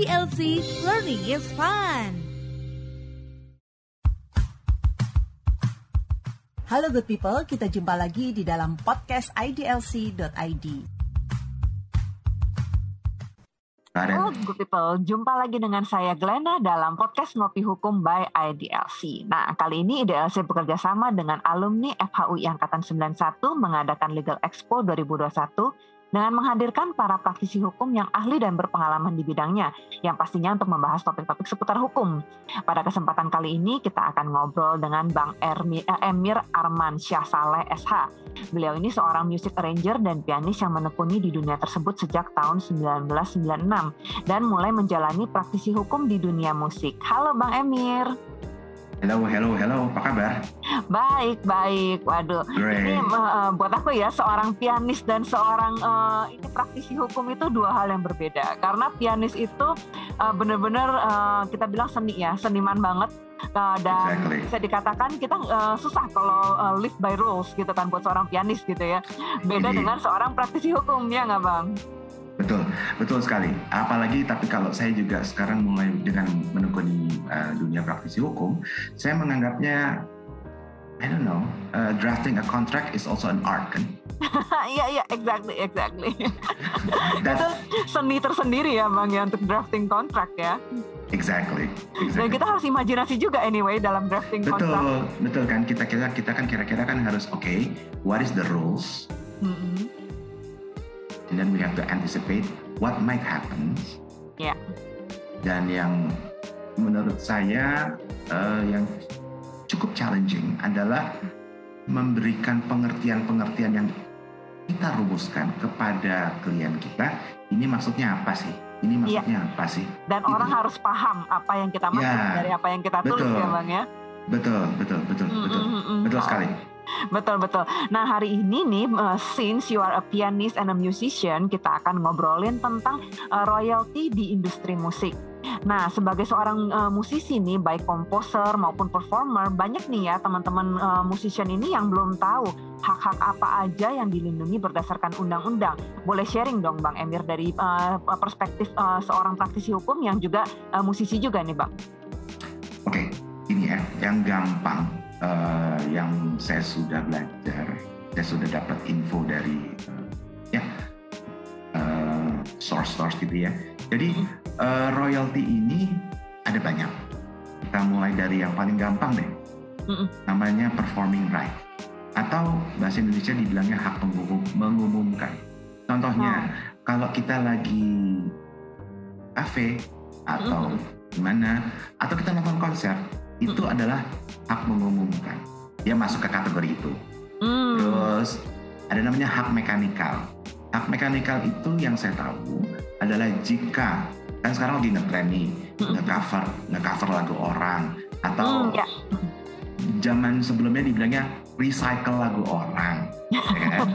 IDLC Learning is Fun. Halo good people, kita jumpa lagi di dalam podcast idlc.id. Halo good people, jumpa lagi dengan saya Glenda dalam podcast Ngopi Hukum by IDLC. Nah, kali ini IDLC bekerja sama dengan alumni FHUI Angkatan 91 mengadakan Legal Expo 2021 dengan menghadirkan para praktisi hukum yang ahli dan berpengalaman di bidangnya, yang pastinya untuk membahas topik-topik seputar hukum. Pada kesempatan kali ini kita akan ngobrol dengan Bang Ermi, eh, Emir Arman Syah Saleh SH. Beliau ini seorang music arranger dan pianis yang menekuni di dunia tersebut sejak tahun 1996 dan mulai menjalani praktisi hukum di dunia musik. Halo Bang Emir. Hello, hello, hello. Apa kabar? Baik, baik. Waduh, Great. ini uh, buat aku ya seorang pianis dan seorang uh, ini praktisi hukum itu dua hal yang berbeda. Karena pianis itu uh, benar-benar uh, kita bilang seni ya, seniman banget. Uh, dan Exactly. bisa dikatakan kita uh, susah kalau uh, live by rules gitu kan buat seorang pianis gitu ya. Beda Indeed. dengan seorang praktisi hukum ya nggak bang? Betul, betul sekali. Apalagi tapi kalau saya juga sekarang mulai dengan menekuni uh, dunia praktisi hukum, saya menganggapnya I don't know, uh, drafting a contract is also an art kan. Iya iya exactly exactly. itu seni tersendiri ya bang ya untuk drafting kontrak ya. exactly. Dan exactly. kita harus imajinasi juga anyway dalam drafting kontrak. Betul, betul kan kita kita kita kan kira-kira kan harus oke, what is the rules? Mm-mm. And then we have to anticipate what might happen. Ya. Dan yang menurut saya eh, yang cukup challenging adalah memberikan pengertian-pengertian yang kita rumuskan kepada klien kita. Ini maksudnya apa sih? Ini maksudnya apa sih? Dan Itu. orang harus paham apa yang kita maksud Ya, dari apa yang kita tulis betul. ya bang ya. Betul, betul, betul, betul, mm, mm, mm. betul sekali. Betul betul. Nah hari ini nih, uh, since you are a pianist and a musician, kita akan ngobrolin tentang uh, royalty di industri musik. Nah sebagai seorang uh, musisi nih, baik komposer maupun performer, banyak nih ya teman-teman uh, musician ini yang belum tahu hak-hak apa aja yang dilindungi berdasarkan undang-undang. Boleh sharing dong Bang Emir dari uh, perspektif uh, seorang praktisi hukum yang juga uh, musisi juga nih Bang. Oke, ini ya, yang gampang, eh, yang saya sudah belajar, saya sudah dapat info dari eh, ya eh, source-source gitu ya. Jadi eh, royalty ini ada banyak. Kita mulai dari yang paling gampang deh, namanya performing right, atau bahasa Indonesia dibilangnya hak mengumum, mengumumkan. Contohnya, kalau kita lagi kafe atau gimana atau kita nonton konser itu adalah hak mengumumkan dia masuk ke kategori itu Hmm. terus ada namanya hak mekanikal hak mekanikal itu yang saya tahu adalah jika kan sekarang lagi ngetren nih Mm-mm. ngecover ngecover lagu orang atau Hmm, ya. zaman sebelumnya dibilangnya recycle lagu orang ya kan?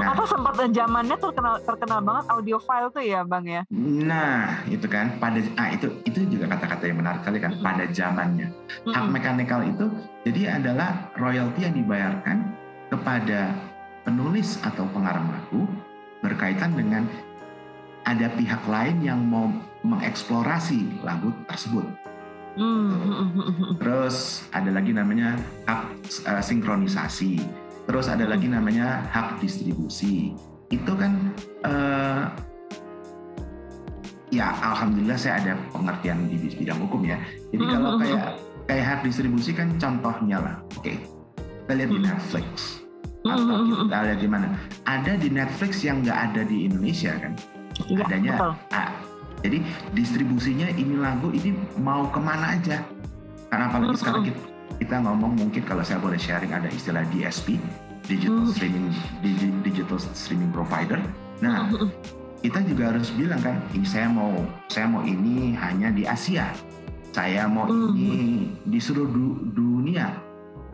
Nah, Atau sempat zamannya terkenal terkenal banget audio file tuh ya bang ya. Nah, itu kan pada ah itu itu juga kata-kata yang menarik kali kan pada zamannya. Hak mekanikal itu jadi adalah royalti yang dibayarkan kepada penulis atau pengarang lagu berkaitan dengan ada pihak lain yang mau mengeksplorasi lagu tersebut. Hmm. Terus ada lagi namanya hak eh, sinkronisasi. Terus ada lagi namanya hak distribusi. Itu kan eh, ya alhamdulillah saya ada pengertian di bidang hukum ya. Jadi kalau kayak kayak hak distribusi kan contohnya lah. Oke. Kita lihat di. Netflix atau kita lihat di mana. Ada di Netflix yang nggak ada di Indonesia kan? Adanya betul. Jadi distribusinya ini lagu ini mau ke mana aja? Karena apalagi sekarang kita, kita ngomong mungkin kalau saya boleh sharing ada istilah DSP, digital Mm. streaming di- digital streaming provider. Nah kita juga harus bilang kan, ini saya mau saya mau ini hanya di Asia, saya mau Mm. ini di seluruh du- dunia.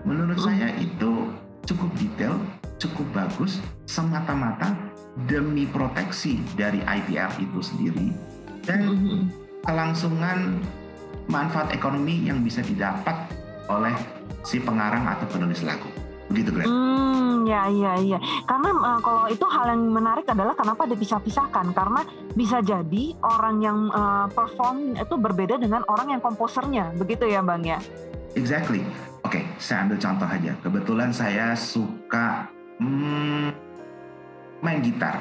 Menurut Mm. saya itu cukup detail, cukup bagus, semata-mata demi proteksi dari IPR itu sendiri dan Mhm. kelangsungan manfaat ekonomi yang bisa didapat oleh si pengarang atau penulis lagu. Begitu kan? Hmm, ya, ya, ya. Karena uh, kalau itu hal yang menarik adalah kenapa dipisah-pisahkan. Karena bisa jadi orang yang uh, perform itu berbeda dengan orang yang komposernya. Begitu ya, Bang ya? Exactly. Oke, okay, saya ambil contoh aja. Kebetulan saya suka hmm, main gitar.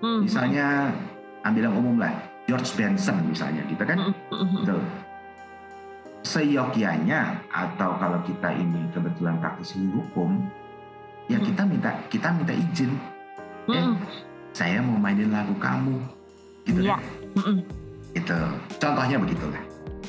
Hmm. Misalnya, ambil yang umum lah. George Benson misalnya, gitu kan? Gitu seyogyanya atau kalau kita ini kebetulan praktisi hukum ya kita minta kita minta izin. Eh saya mau mainin lagu kamu gitu ya. kan? Itu contohnya begitu lah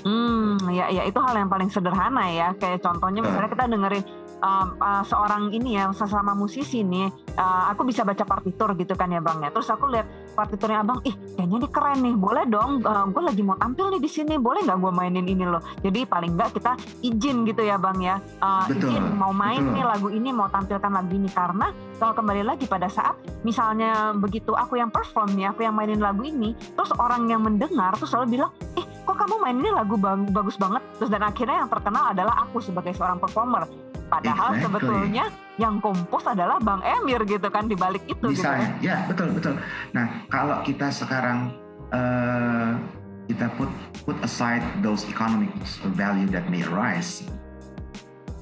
Hmm, ya, ya itu hal yang paling sederhana ya. Kayak contohnya misalnya kita dengerin uh, uh, seorang ini ya sesama musisi nih uh, aku bisa baca partitur gitu kan ya bang ya. Terus aku lihat partiturnya abang ih kayaknya ini keren nih boleh dong uh, gue lagi mau tampil nih di sini boleh nggak gue mainin ini loh? Jadi paling nggak kita izin gitu ya bang ya. Uh, betul, izin mau main betul. nih lagu ini mau tampilkan lagu ini karena kalau kembali lagi pada saat misalnya begitu aku yang perform nih aku yang mainin lagu ini terus orang yang mendengar terus selalu bilang eh kok kamu main ini lagu bagus banget? Terus dan akhirnya yang terkenal adalah aku sebagai seorang performer Padahal exactly. sebetulnya yang kompos adalah Bang Emir gitu kan di balik itu. Bisa gitu. ya, ya betul betul. Nah kalau kita sekarang uh, kita put put aside those economic value that may arise,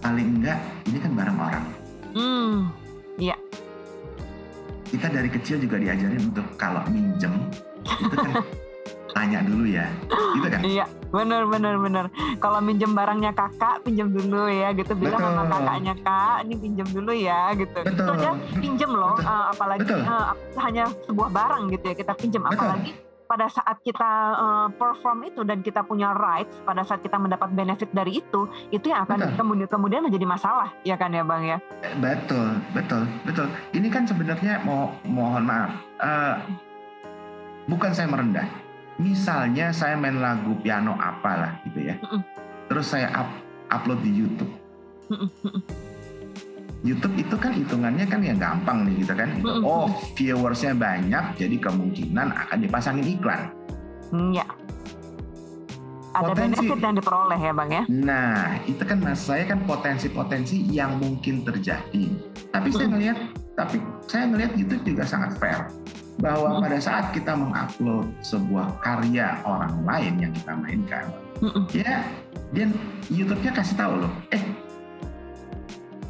paling enggak ini kan barang orang. Hmm, iya. Kita dari kecil juga diajarin untuk kalau minjem itu kan tanya dulu ya gitu kan iya bener bener bener. Kalau minjem barangnya kakak pinjam dulu ya gitu. Bilang Betul. sama kakaknya kak ini pinjam dulu ya gitu. Betul. itu aja pinjam loh Uh, apalagi Uh, hanya sebuah barang gitu ya kita pinjam apalagi pada saat kita uh, perform itu dan kita punya rights pada saat kita mendapat benefit dari itu itu yang akan kemudian kemudian menjadi masalah ya kan ya bang ya? Betul betul betul. Ini kan sebenarnya mau mohon maaf uh, bukan saya merendah misalnya saya main lagu piano apalah gitu ya. Terus saya up, upload di YouTube. YouTube itu kan hitungannya kan yang gampang nih gitu kan. Oh viewersnya banyak jadi kemungkinan akan dipasangin iklan. Ya. Ada potensi, benefit yang diperoleh ya bang ya? Nah itu kan mas saya kan potensi-potensi yang mungkin terjadi. Tapi saya ngelihat tapi saya ngelihat YouTube juga sangat fair bahwa pada saat kita mengupload sebuah karya orang lain yang kita mainkan, ya dia YouTube-nya kasih tahu loh, eh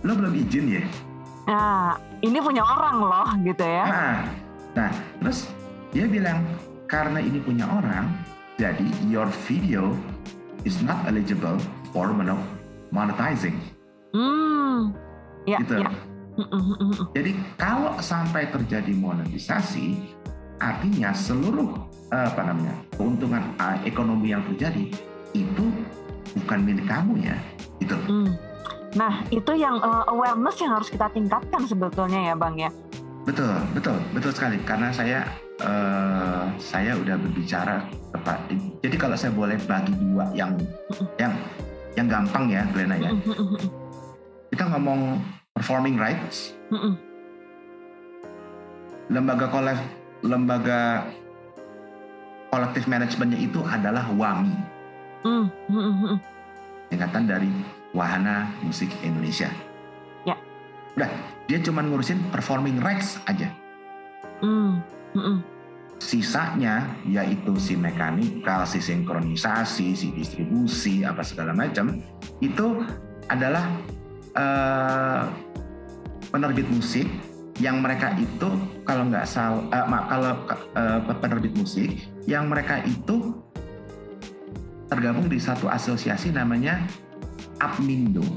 lo belum izin ya? Nah, ini punya orang loh gitu ya. Nah, nah terus dia bilang karena ini punya orang, jadi your video is not eligible for monetizing. Hmm, ya, gitu. ya. Jadi kalau sampai terjadi monetisasi, artinya seluruh eh, apa namanya keuntungan uh, ekonomi yang terjadi itu bukan milik kamu ya, itu. Hmm. Nah itu yang uh, awareness yang harus kita tingkatkan sebetulnya ya, bang ya. Betul, betul, betul sekali. Karena saya uh, saya udah berbicara tepat. Jadi kalau saya boleh bagi dua yang yang yang gampang ya, Glena ya. Kita ngomong performing rights. Mm -mm. Lembaga kolek lembaga kolektif manajemennya itu adalah WAMI. Mm -mm. Singkatan dari Wahana Musik Indonesia. Ya. Udah, dia cuma ngurusin performing rights aja. Mm. Mm Sisanya yaitu si mekanikal, si sinkronisasi, si distribusi, apa segala macam itu adalah uh, penerbit musik yang mereka itu kalau nggak salah uh, kalau uh, penerbit musik yang mereka itu tergabung di satu asosiasi namanya APMINDO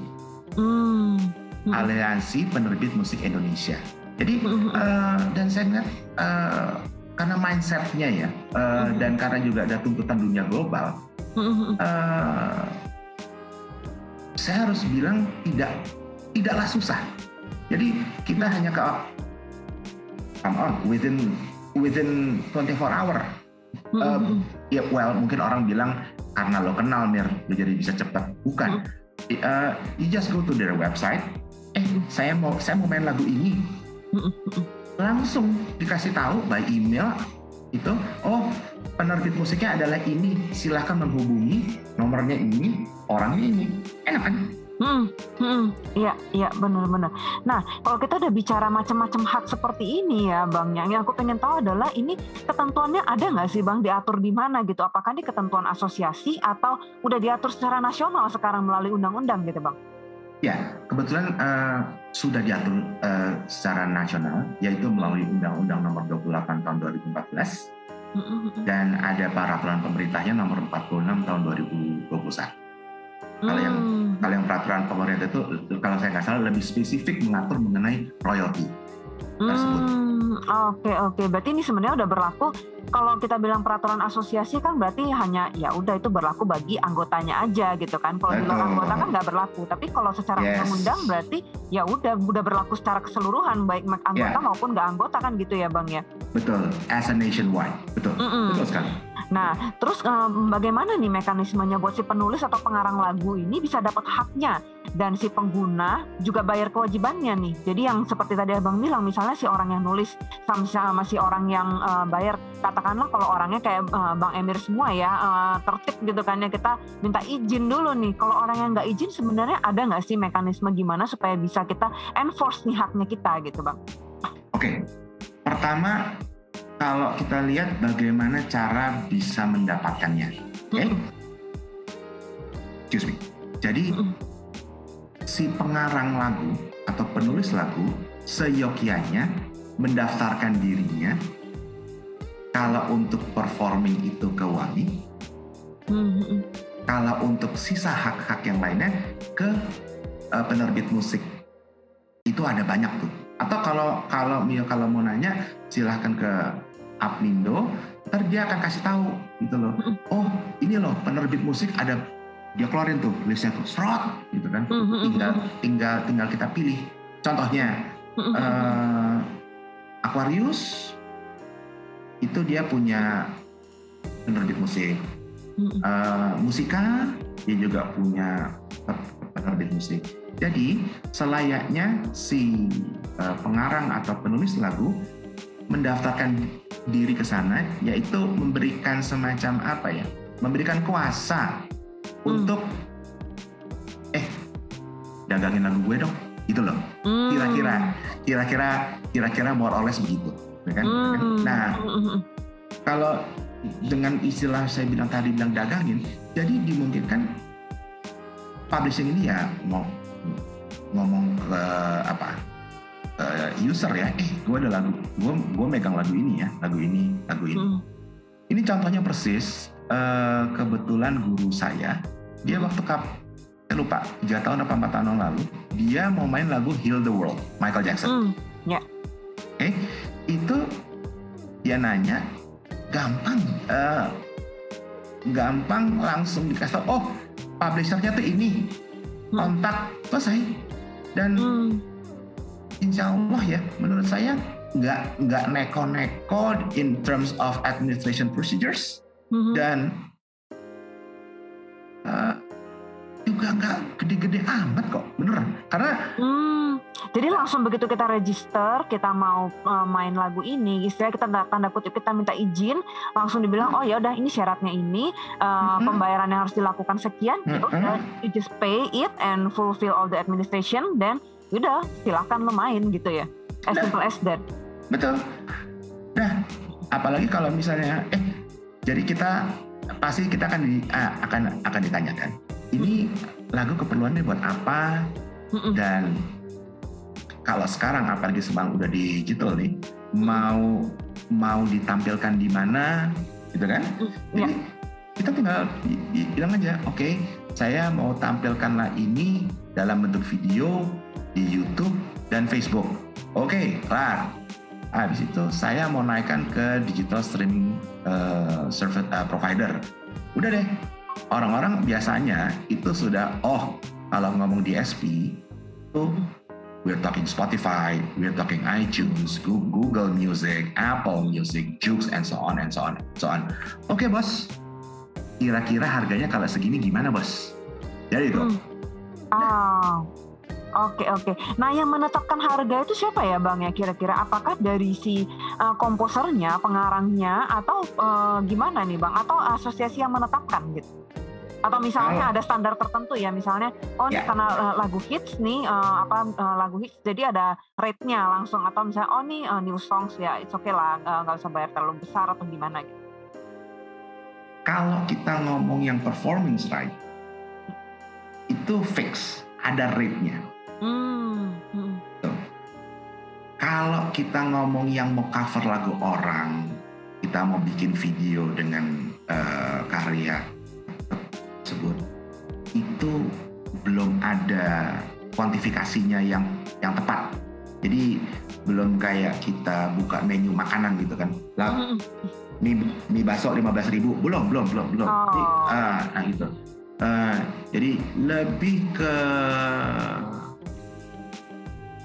hmm. Hmm. Aliansi Penerbit Musik Indonesia jadi uh, dan saya ingat uh, karena mindsetnya ya uh, hmm. dan karena juga ada tuntutan dunia global uh, saya harus bilang tidak tidaklah susah jadi kita hanya ke come on within within 24 hour. Mm -hmm. uh, ya well mungkin orang bilang karena lo kenal mir lo jadi bisa cepat. Bukan. Mm -hmm. uh, you just go to their website. Eh saya mau saya mau main lagu ini. Mm -hmm. Langsung dikasih tahu by email itu oh penerbit musiknya adalah ini silahkan menghubungi nomornya ini orangnya ini enak kan Hmm, hmm, iya, iya, benar-benar. Nah, kalau kita udah bicara macam-macam hak seperti ini ya, Bang, yang aku pengen tahu adalah ini ketentuannya ada nggak sih, Bang, diatur di mana gitu? Apakah di ketentuan asosiasi atau udah diatur secara nasional sekarang melalui undang-undang gitu, Bang? Ya, kebetulan uh, sudah diatur uh, secara nasional, yaitu melalui Undang-Undang Nomor 28 Tahun 2014 dan ada peraturan pemerintahnya Nomor 46 Tahun 2021. Kalau yang hmm. kalau yang peraturan pemerintah itu kalau saya nggak salah lebih spesifik mengatur mengenai royalti tersebut. Hmm, oke okay, oke. Okay. Berarti ini sebenarnya udah berlaku. Kalau kita bilang peraturan asosiasi kan berarti hanya ya udah itu berlaku bagi anggotanya aja gitu kan. Kalau di luar anggota kan nggak berlaku. Tapi kalau secara yes. undang-undang berarti ya udah udah berlaku secara keseluruhan baik anggota yeah. maupun nggak anggota kan gitu ya bang ya. Betul. As a nationwide. Betul. Mm -mm. Betul sekali. Nah, terus um, bagaimana nih mekanismenya buat si penulis atau pengarang lagu ini bisa dapat haknya dan si pengguna juga bayar kewajibannya nih. Jadi yang seperti tadi abang bilang, misalnya si orang yang nulis sama, sama si orang yang uh, bayar, katakanlah kalau orangnya kayak uh, bang Emir semua ya uh, tertib gitu kan ya kita minta izin dulu nih. Kalau orang yang nggak izin sebenarnya ada nggak sih mekanisme gimana supaya bisa kita enforce nih haknya kita gitu bang? Oke, okay. pertama kalau kita lihat bagaimana cara bisa mendapatkannya. Oke? Okay? Excuse me. Jadi si pengarang lagu atau penulis lagu seyogyanya mendaftarkan dirinya kalau untuk performing itu ke WAMI, kalau untuk sisa hak-hak yang lainnya ke uh, penerbit musik itu ada banyak tuh. Atau kalau kalau kalau mau nanya silahkan ke Apindo, ntar dia akan kasih tahu gitu loh. Oh ini loh penerbit musik ada dia keluarin tuh listnya tuh serot gitu kan. Tinggal tinggal tinggal kita pilih. Contohnya uh, Aquarius itu dia punya penerbit musik. Uh, musika dia juga punya penerbit musik. Jadi selayaknya si uh, pengarang atau penulis lagu mendaftarkan diri ke sana yaitu memberikan semacam apa ya memberikan kuasa hmm. untuk eh dagangin lagu gue dong itu loh hmm. kira-kira kira-kira kira-kira more or less begitu ya kan hmm. nah kalau dengan istilah saya bilang tadi bilang dagangin jadi dimungkinkan publishing ini ya mau ngomong ke apa uh, user ya, eh gue ada lagu, gue gue megang lagu ini ya, lagu ini, lagu ini. Hmm. Ini contohnya persis uh, kebetulan guru saya, dia hmm. waktu kap, saya lupa, tiga tahun apa empat tahun lalu, dia mau main lagu Heal the World, Michael Jackson. Hmm. Yeah. Oke, okay? itu dia nanya, gampang, uh, gampang langsung dikasih tau, oh publishernya tuh ini, hmm. kontak selesai. Dan hmm insya Allah ya menurut saya nggak nggak neko-neko in terms of administration procedures mm-hmm. dan uh, juga nggak gede-gede amat kok beneran karena hmm, jadi langsung begitu kita register kita mau uh, main lagu ini istilah kita tanda kutip kita minta izin langsung dibilang hmm. oh ya udah ini syaratnya ini uh, hmm. pembayaran yang harus dilakukan sekian hmm. you just pay it and fulfill all the administration then udah silahkan lo main gitu ya. As nah, simple as that. Betul. Nah apalagi kalau misalnya eh jadi kita pasti kita akan di, uh, akan akan ditanyakan ini lagu keperluannya buat apa? Mm-mm. dan kalau sekarang apalagi sebang udah digital nih mau mau ditampilkan di mana gitu kan? Mm, jadi yeah. kita tinggal bilang aja oke okay, saya mau tampilkanlah ini dalam bentuk video di YouTube dan Facebook. Oke, okay, kelar. Habis itu saya mau naikkan ke digital streaming uh, service uh, provider. Udah deh. Orang-orang biasanya itu sudah oh kalau ngomong DSP itu we're talking Spotify, we're talking iTunes, Google Music, Apple Music, Joox, and so on and so on, so on. Oke okay, bos, kira-kira harganya kalau segini gimana bos? Jadi itu. Hmm. Oh. Oke oke. Nah yang menetapkan harga itu siapa ya bang ya kira-kira? Apakah dari si uh, komposernya, pengarangnya, atau uh, gimana nih bang? Atau asosiasi yang menetapkan gitu? Atau misalnya Kalau- ada standar tertentu ya, misalnya oh ini Ya. karena uh, lagu hits nih uh, apa uh, lagu hits jadi ada rate-nya langsung atau misalnya oh nih uh, new songs ya it's okay lah uh, nggak usah bayar terlalu besar atau gimana gitu. Kalau kita ngomong yang performance right, itu fix, ada rate-nya. Hmm. hmm. Kalau kita ngomong yang mau cover lagu orang, kita mau bikin video dengan eh, karya tersebut, itu belum ada kuantifikasinya yang yang tepat. Jadi belum kayak kita buka menu makanan gitu kan. Lah, Hmm. mie, mie bakso 15.000 ribu belum belum belum belum Oh. Jadi, ah, nah gitu Eh, jadi lebih ke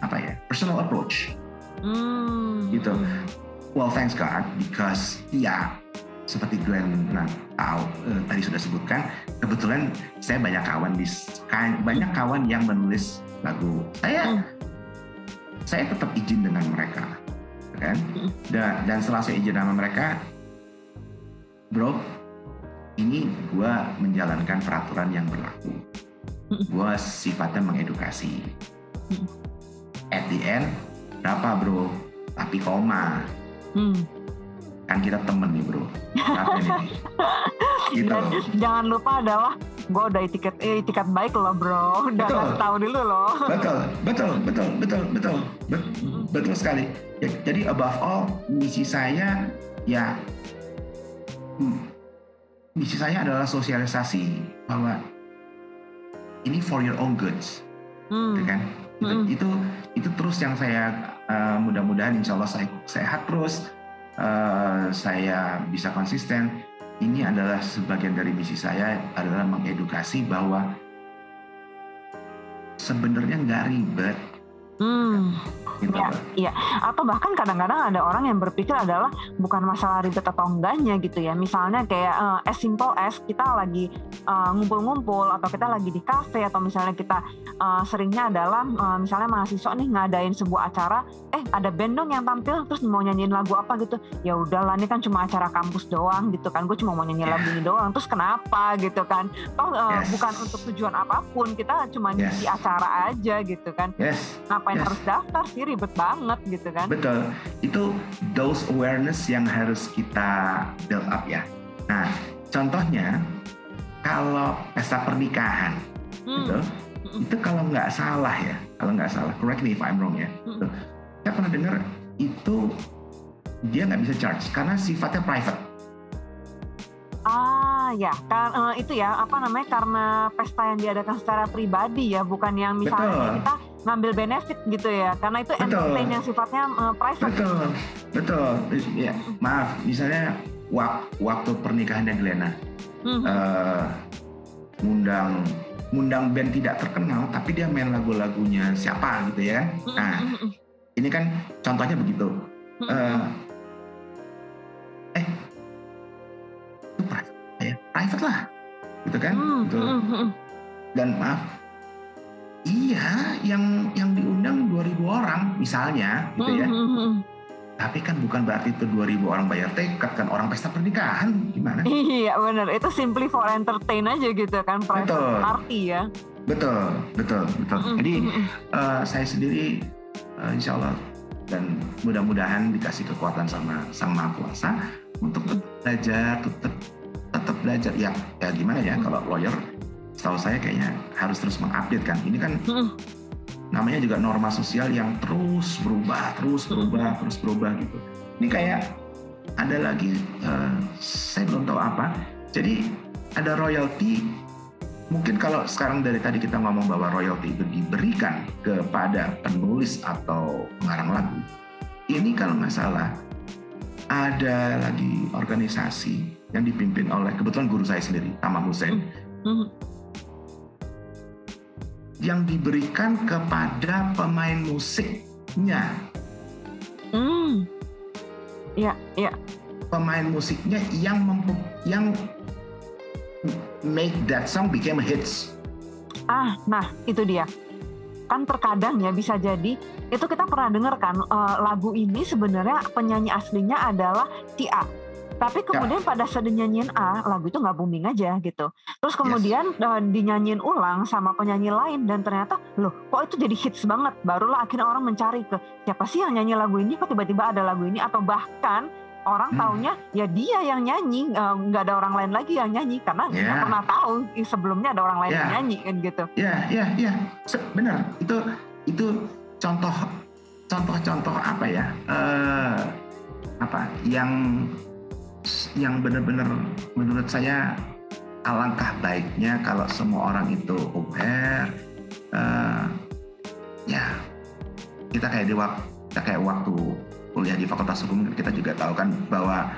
apa ya personal approach Hmm. Gitu. well thanks God because ya seperti Glenn nah, tahu eh, tadi sudah sebutkan kebetulan saya banyak kawan di banyak kawan yang menulis lagu saya Hmm. saya tetap izin dengan mereka kan Hmm. dan, dan setelah saya izin sama mereka bro ini gua menjalankan peraturan yang berlaku Hmm. gua sifatnya mengedukasi Hmm. At the end berapa bro? Tapi koma. Hmm. kan kita temen nih bro. Ini? gitu Dan jangan lupa adalah gue udah etiket eh, etiket baik loh bro. Udah Betul. kasih tahu dulu loh. Betul betul betul betul betul. Bet- betul sekali. Ya, jadi above all misi saya ya hmm, misi saya adalah sosialisasi bahwa ini for your own goods. Hmm. gitu kan? Itu, Mm. itu itu terus yang saya uh, mudah-mudahan insya Allah saya sehat terus uh, saya bisa konsisten. Ini adalah sebagian dari misi saya adalah mengedukasi bahwa sebenarnya nggak ribet Hmm. gitu Ya, Pak. iya. Atau bahkan kadang-kadang ada orang yang berpikir adalah bukan masalah ribet atau enggaknya gitu ya. Misalnya kayak eh, as simple as kita lagi eh, ngumpul-ngumpul atau kita lagi di kafe atau misalnya kita eh, seringnya adalah eh, misalnya mahasiswa nih ngadain sebuah acara, eh ada band dong yang tampil terus mau nyanyiin lagu apa gitu. Ya udahlah ini kan cuma acara kampus doang gitu kan. Gue cuma mau nyanyi lagu ini doang. Terus kenapa gitu kan? Toh eh, Yes. bukan untuk tujuan apa pun. Kita cuma Yes. ngisi acara aja gitu kan yes ngapain Yes. harus daftar sih? Ribet banget gitu kan. Betul. Itu those awareness yang harus kita build up ya. Nah contohnya kalau pesta pernikahan Hmm, gitu itu kalau nggak salah ya kalau nggak salah correct me if I'm wrong ya. Hmm. Saya pernah dengar itu dia nggak bisa charge karena sifatnya private. Ah ya. Kan eh, itu ya apa namanya karena pesta yang diadakan secara pribadi ya bukan yang misalnya Betul. kita ngambil benefit gitu ya. Karena itu Betul. entertain yang sifatnya eh, private. Betul. Betul. Ya maaf misalnya wak- waktu pernikahannya Glenna Hmm, eh, ngundang ngundang band tidak terkenal tapi dia main lagu-lagunya siapa gitu ya. Hmm, nah hmm, hmm, ini kan contohnya begitu. Hmm, Eh, eh itu private ya private lah gitu kan? Hmm, Gitu. dan maaf iya yang yang diundang 2000 orang misalnya gitu ya. Hmm, hmm, hmm. tapi kan bukan berarti itu 2000 orang bayar tiket kan orang pesta pernikahan gimana? Iya benar itu simply for entertain aja gitu kan private Betul. party ya. Betul betul betul. Hmm, jadi hmm, hmm. eh, saya sendiri eh, insya Allah dan mudah-mudahan dikasih kekuatan sama sang maha kuasa untuk tetap belajar tetap tetap belajar. Ya ya gimana ya kalau lawyer setahu saya kayaknya harus terus mengupdate kan. Ini kan Hmm. namanya juga norma sosial yang terus berubah terus berubah terus berubah gitu. Ini kayak ada lagi eh, saya belum tahu apa. Jadi ada royalti. Mungkin kalau sekarang dari tadi kita ngomong bahwa royalti itu diberikan kepada penulis atau pengarang lagu ini kalau nggak salah ada lagi organisasi yang dipimpin oleh kebetulan guru saya sendiri Tamam Hussein. Hmm. Yang diberikan kepada pemain musiknya Hmm. Iya, iya. pemain musiknya yang mempu- yang make that song became hits Ah, nah itu dia. Kan terkadang ya bisa jadi itu kita pernah dengar kan eh, lagu ini sebenarnya penyanyi aslinya adalah si A. Tapi kemudian ya. pada saat dinyanyiin A, lagu itu nggak booming aja gitu. Terus kemudian yes. uh, dinyanyiin ulang sama penyanyi lain dan ternyata loh kok itu jadi hits banget. Barulah akhirnya orang mencari ke siapa sih yang nyanyi lagu ini kok tiba-tiba ada lagu ini atau bahkan orang hmm. taunya ya dia yang nyanyi nggak uh, ada orang lain lagi yang nyanyi karena nggak yeah. pernah tahu sebelumnya ada orang lain yeah. yang nyanyi kan gitu. Ya yeah, ya yeah, ya yeah. benar itu itu contoh contoh-contoh apa ya uh, apa yang yang benar-benar menurut saya alangkah baiknya kalau semua orang itu aware uh, ya kita kayak di waktu kita kayak waktu kuliah di Fakultas Hukum kita juga tahu kan bahwa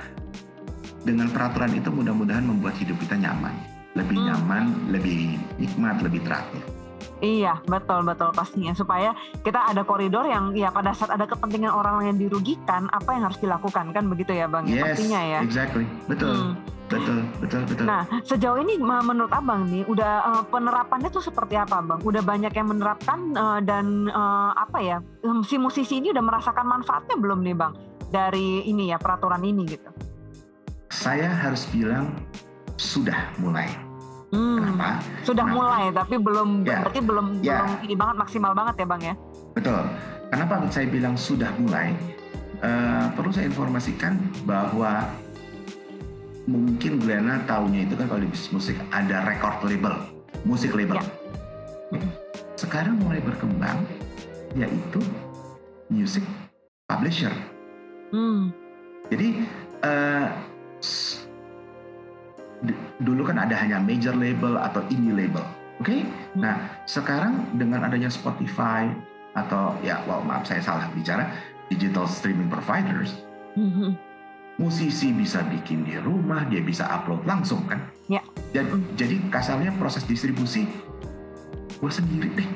dengan peraturan itu mudah-mudahan membuat hidup kita nyaman, lebih hmm. nyaman, lebih nikmat, lebih teratur. Iya, betul betul pastinya supaya kita ada koridor yang ya pada saat ada kepentingan orang yang dirugikan, apa yang harus dilakukan kan begitu ya, Bang? Ya, yes, pastinya ya. Exactly, betul. Hmm. Betul, betul, betul. Nah, sejauh ini menurut Abang nih, udah uh, penerapannya tuh seperti apa, Bang? Udah banyak yang menerapkan uh, dan uh, apa ya, si musisi ini udah merasakan manfaatnya belum nih, Bang? Dari ini ya peraturan ini gitu. Saya harus bilang sudah mulai. Hmm, Kenapa? Sudah Kenapa? mulai, tapi belum ya, berarti belum ya. belum ini banget maksimal banget ya bang ya? Betul. Kenapa saya bilang sudah mulai? Uh, perlu saya informasikan bahwa mungkin Glenna tahunya itu kan kalau di bisnis musik ada record label, musik label. Ya. Sekarang mulai berkembang yaitu music publisher. Hmm. Jadi uh, dulu kan ada hanya major label atau indie label. Oke? Okay? Hmm. Nah, sekarang dengan adanya Spotify atau ya wow maaf saya salah bicara digital streaming providers. Hmm. Musisi bisa bikin di rumah, dia bisa upload langsung kan? Ya. Jadi, hmm. jadi kasarnya proses distribusi gue sendiri deh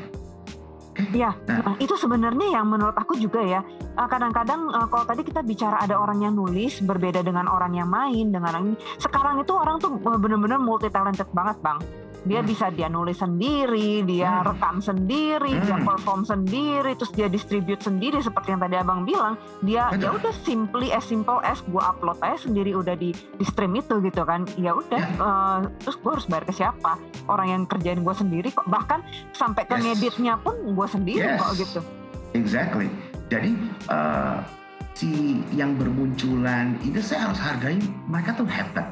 Iya, nah. itu sebenarnya yang menurut aku juga ya. Eh, kadang-kadang uh, kalau tadi kita bicara ada orang yang nulis berbeda dengan orang yang main dengan ini. Sekarang itu orang tuh eh, benar-benar multi talented banget, Bang dia hmm. bisa dia nulis sendiri, dia hmm. rekam sendiri, hmm. dia perform sendiri, terus dia distribute sendiri seperti yang tadi abang bilang. Dia ya udah simply as simple as gue upload aja sendiri udah di, di stream itu gitu kan. Ya udah, yeah. uh, terus gue harus bayar ke siapa? Orang yang kerjain gue sendiri kok. Bahkan sampai ke yes. ngeditnya pun gue sendiri yes. kok gitu. Exactly. Jadi uh, si yang bermunculan itu saya harus hargai mereka tuh hebat,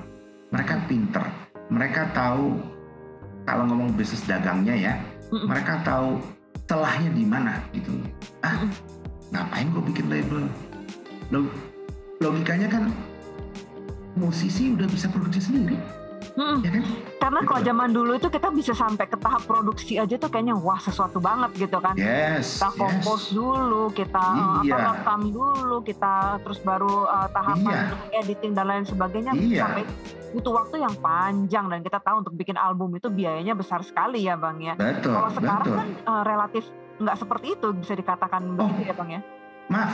mereka pinter, mereka tahu kalau ngomong bisnis dagangnya ya, mm mereka tahu celahnya di mana gitu. Ah, mm ngapain gue bikin label? Log logikanya kan musisi udah bisa produksi sendiri. Hmm. Ya kan? Karena kalau zaman dulu itu kita bisa sampai ke tahap produksi aja tuh kayaknya wah sesuatu banget gitu kan. Yes. Kita kompos yes. dulu, kita iya. apa rekam dulu, kita terus baru uh, tahapan iya. editing dan lain sebagainya iya. sampai butuh waktu yang panjang dan kita tahu untuk bikin album itu biayanya besar sekali ya bang ya. Betul. Kalau sekarang betul. kan uh, relatif nggak seperti itu bisa dikatakan oh, begitu ya bang ya. Maaf,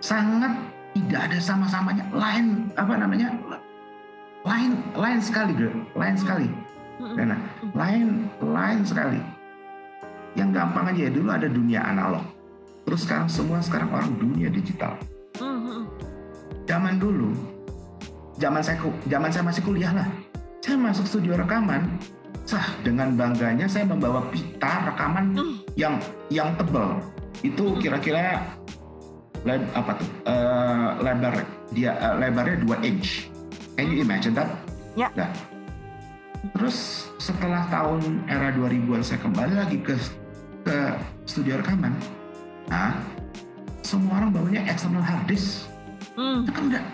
sangat tidak ada sama-samanya lain apa namanya lain lain sekali bro, lain sekali. Karena lain lain sekali. Yang gampang aja ya dulu ada dunia analog, terus sekarang semua sekarang orang dunia digital. Zaman dulu zaman saya zaman saya masih kuliah lah saya masuk studio rekaman sah dengan bangganya saya membawa pita rekaman hmm. yang yang tebal itu hmm. kira-kira apa tuh uh, lebar dia uh, lebarnya 2 inch can you imagine that ya nah, terus setelah tahun era 2000-an saya kembali lagi ke ke studio rekaman nah semua orang bawanya external hard disk hmm. itu kan udah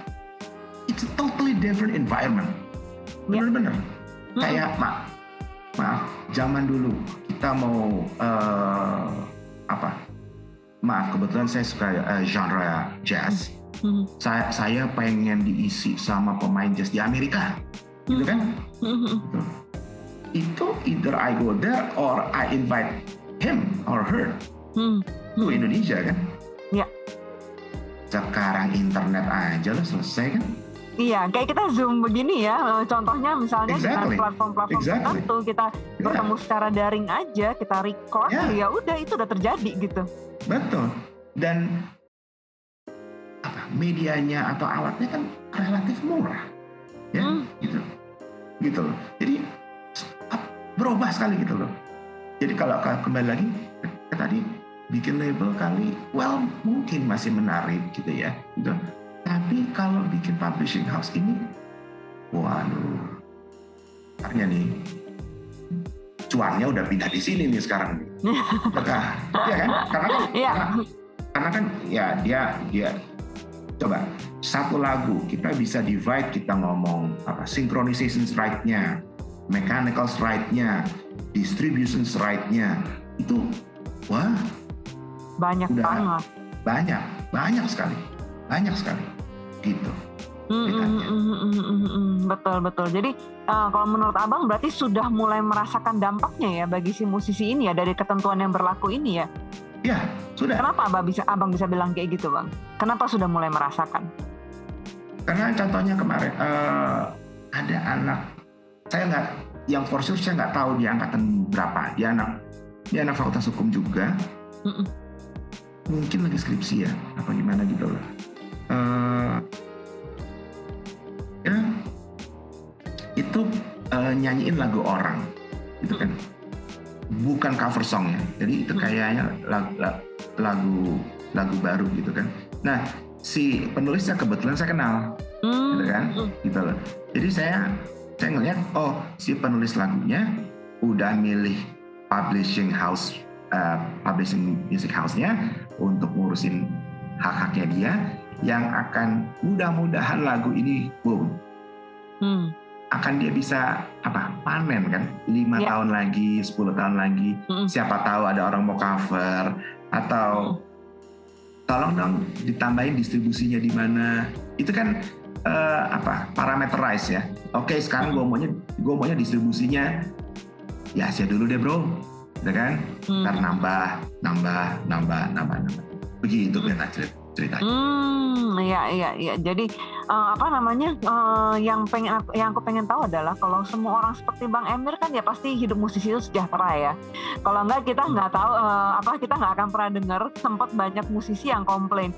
it's a totally different environment. Bener-bener. Hmm. Kayak maaf, maaf, zaman dulu kita mau uh, apa? Maaf, kebetulan saya suka uh, genre jazz. Hmm. Saya saya pengen diisi sama pemain jazz di Amerika, gitu kan? Hmm. Gitu. Itu either I go there or I invite him or her hmm. to Indonesia kan? Ya. Sekarang internet aja lo selesai kan? Iya, kayak kita zoom begini ya. Eh, contohnya misalnya exactly. dengan platform-platform exactly. tertentu kita yeah. bertemu secara daring aja, kita record, yeah. ya udah itu udah terjadi gitu. Betul. Dan medianya atau alatnya kan relatif murah ya Hmm. gitu gitu loh jadi berubah sekali gitu loh jadi kalau kembali lagi ke tadi bikin label kali well mungkin masih menarik gitu ya gitu tapi kalau bikin publishing house ini waduh artinya nih cuannya udah pindah di sini nih sekarang Apakah? Iya kan karena kan Iya. karena, karena kan ya dia dia coba satu lagu kita bisa divide kita ngomong apa synchronization right-nya mechanical right-nya distribution right-nya itu wah Banyak Udah. banget. banyak banyak sekali banyak sekali gitu Hmm, hmm, hmm. Betul betul. Jadi eh, kalau menurut abang berarti sudah mulai merasakan dampaknya ya bagi si musisi ini ya dari ketentuan yang berlaku ini ya. Ya sudah Kenapa abang bisa abang bisa bilang kayak gitu bang? Kenapa sudah mulai merasakan? karena contohnya kemarin eh, ada anak saya nggak yang for sure saya nggak tahu dia angkatan berapa dia anak dia anak fakultas hukum juga Mm-mm. mungkin lagi skripsi ya apa gimana gitu lah Eh, ya itu eh, nyanyiin lagu orang gitu kan bukan cover song ya. Jadi itu kayaknya lagu, lagu lagu baru gitu kan. Nah si penulisnya kebetulan saya kenal. Hmm, gitu kan? Hmm. gitu loh. Jadi saya saya ngeliat oh si penulis lagunya udah milih publishing house uh, publishing music house-nya untuk ngurusin hak-haknya dia yang akan mudah-mudahan lagu ini boom. Hmm, akan dia bisa apa panen kan? Lima Ya. tahun lagi 10 tahun lagi. Mm-mm. siapa tahu ada orang mau cover. Atau tolong dong ditambahin distribusinya di mana. Itu kan eh, apa parameterize ya. Oke sekarang gue maunya gue maunya distribusinya ya Asia dulu deh bro. Ya kan? Hmm. ntar nambah nambah nambah nambah nambah. Begitu kan cerita ceritanya Hmm, iya iya iya. Jadi eh, apa namanya? eh, yang pengen yang aku pengen tahu adalah kalau semua orang seperti Bang Emir kan ya pasti hidup musisi itu sejahtera ya. Kalau enggak kita nggak tahu eh, apa kita nggak akan pernah dengar sempat banyak musisi yang komplain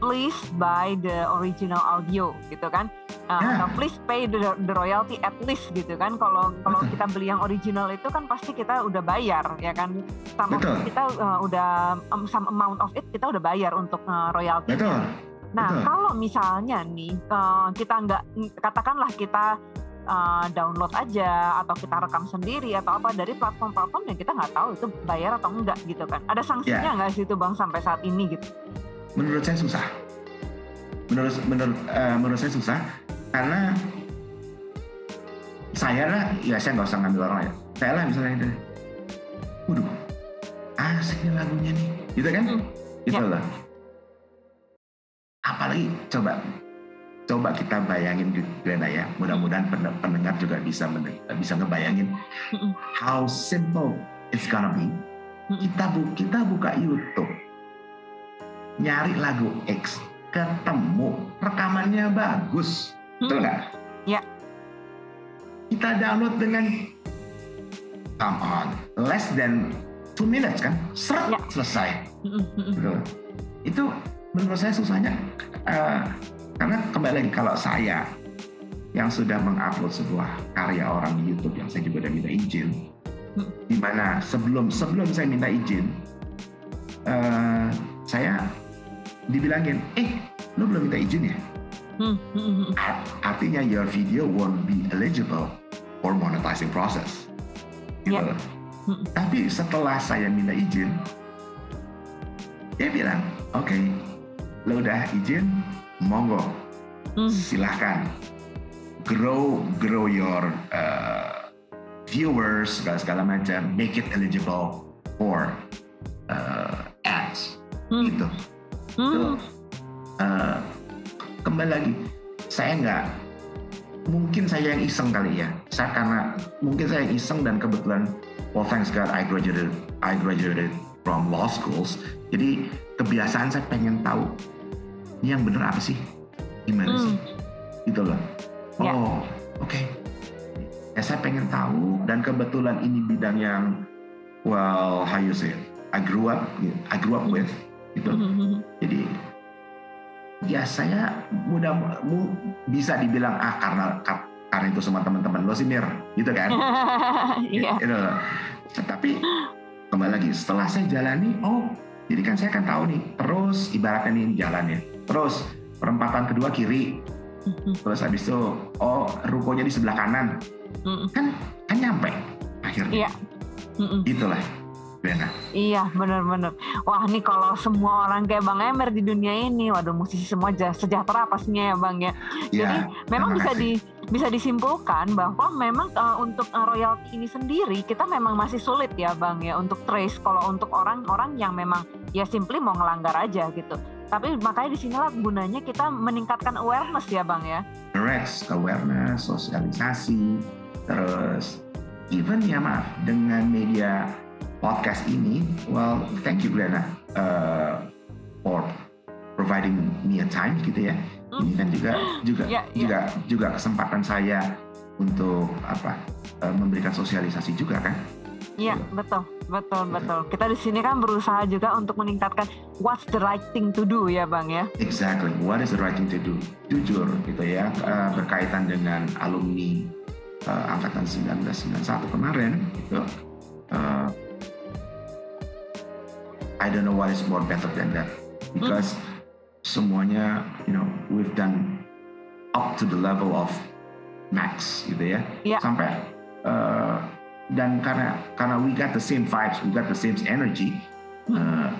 please buy the original audio gitu kan Eh, Ya. atau please pay the, the royalty at least gitu kan kalau kalau kita beli yang original itu kan pasti kita udah bayar ya kan sama Betul. kita eh, udah um, some amount of it kita udah bayar untuk eh, royalty betul Nah, Betul. kalau misalnya nih eh, kita nggak katakanlah kita eh, download aja atau kita rekam sendiri atau apa dari platform-platform yang kita nggak tahu itu bayar atau enggak gitu kan. Ada sanksinya nggak sih itu bang sampai saat ini gitu? Menurut saya susah. Menurut menurut eh, menurut saya susah. Karena saya lah ya saya nggak usah ngambil orang ya saya lah misalnya itu waduh asik nih lagunya nih. Gitu kan? Hmm. gitu Ya. loh apalagi coba coba kita bayangin Glenda ya. Mudah-mudahan pen- pendengar juga bisa bisa ngebayangin Mm-mm. how simple it's gonna be. Mm-mm. kita bu kita buka YouTube nyari lagu X ketemu rekamannya bagus betul Mm-mm. nggak? Ya. Kita download dengan come on less than two minutes kan seret Ya. selesai Mm-mm, mm-mm. Betul. Itu menurut saya susahnya eh, karena kembali lagi kalau saya yang sudah mengupload sebuah karya orang di YouTube yang saya juga udah minta izin, Hmm. di mana sebelum sebelum saya minta izin, eh, saya dibilangin, eh lu belum minta izin ya? Mm, mm, mm, mm. Art- artinya your video won't be eligible for monetizing process. Gitu. Mm. Tapi setelah saya minta izin, dia bilang, oke, lo udah izin, monggo, Mm. silahkan grow grow your uh, viewers segala segala macam, make it eligible for uh, ads, Mm. gitu. Mm. Itu, uh, kembali lagi, saya nggak mungkin saya yang iseng kali ya. Saya karena mungkin saya yang iseng dan kebetulan, well thanks God I graduated I graduated from law schools. Jadi kebiasaan saya pengen tahu ini yang bener apa sih, gimana Mm. sih, gitu loh. Ya. Oh, oke. Ya saya pengen tahu dan kebetulan ini bidang yang well how you say it, I grew up I grew up with gitu. Jadi ya saya mudah mu, bisa dibilang ah karena karena itu semua teman-teman lo sih Mir. Gitu kan? Iya. Gitu. Tetapi kembali lagi setelah saya jalani oh jadi kan saya kan tahu nih terus ibaratnya nih jalan ya terus perempatan kedua kiri. Terus habis itu oh rukonya di sebelah kanan. Kan kan nyampe akhirnya. Iya. Itulah Bena Iya, benar-benar. Wah, nih kalau semua orang kayak Bang Emer di dunia ini, waduh musisi semua ja- sejahtera pastinya ya Bang ya. Jadi ya memang bisa kasih. di bisa disimpulkan bahwa memang uh, untuk uh, royalti ini sendiri kita memang masih sulit ya Bang ya untuk trace kalau untuk orang-orang yang memang ya simply mau ngelanggar aja gitu. Tapi makanya di sinilah gunanya kita meningkatkan awareness ya Bang ya. correct awareness sosialisasi terus even ya maaf dengan media podcast ini well thank you Glenna uh, for providing me a time gitu ya. Ini kan juga juga Ya, ya. juga juga kesempatan saya untuk apa uh, memberikan sosialisasi juga kan? Iya, betul, betul, betul. Kita di sini kan berusaha juga untuk meningkatkan what's the right thing to do ya Bang ya. exactly. What is the right thing to do? Jujur gitu ya uh, berkaitan dengan alumni uh, angkatan 1991 kemarin gitu. Uh, I don't know what is more better than that. Because semuanya you know we've done up to the level of max gitu ya. Iya. sampai uh, dan karena karena we got the same vibes we got the same energy uh,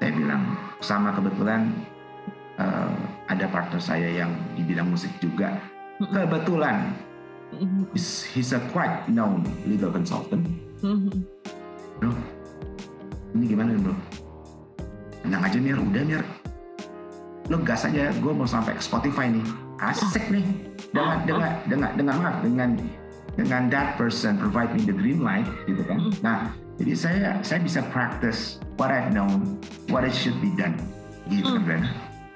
saya bilang sama kebetulan uh, ada partner saya yang di bidang musik juga. Kebetulan Mhm, he's, he's a quite known legal consultant. Mhm. bro ini gimana bro? Tenang aja Mir. Udah Mir. Lo gas aja. Gue mau sampai ke Spotify nih. Asik nih. Dengan dengan dengan dengan maaf dengan dengan that person provide me the green light gitu kan? Nah jadi saya saya bisa practice what I've known what it should be done. Gitu kan Brenda.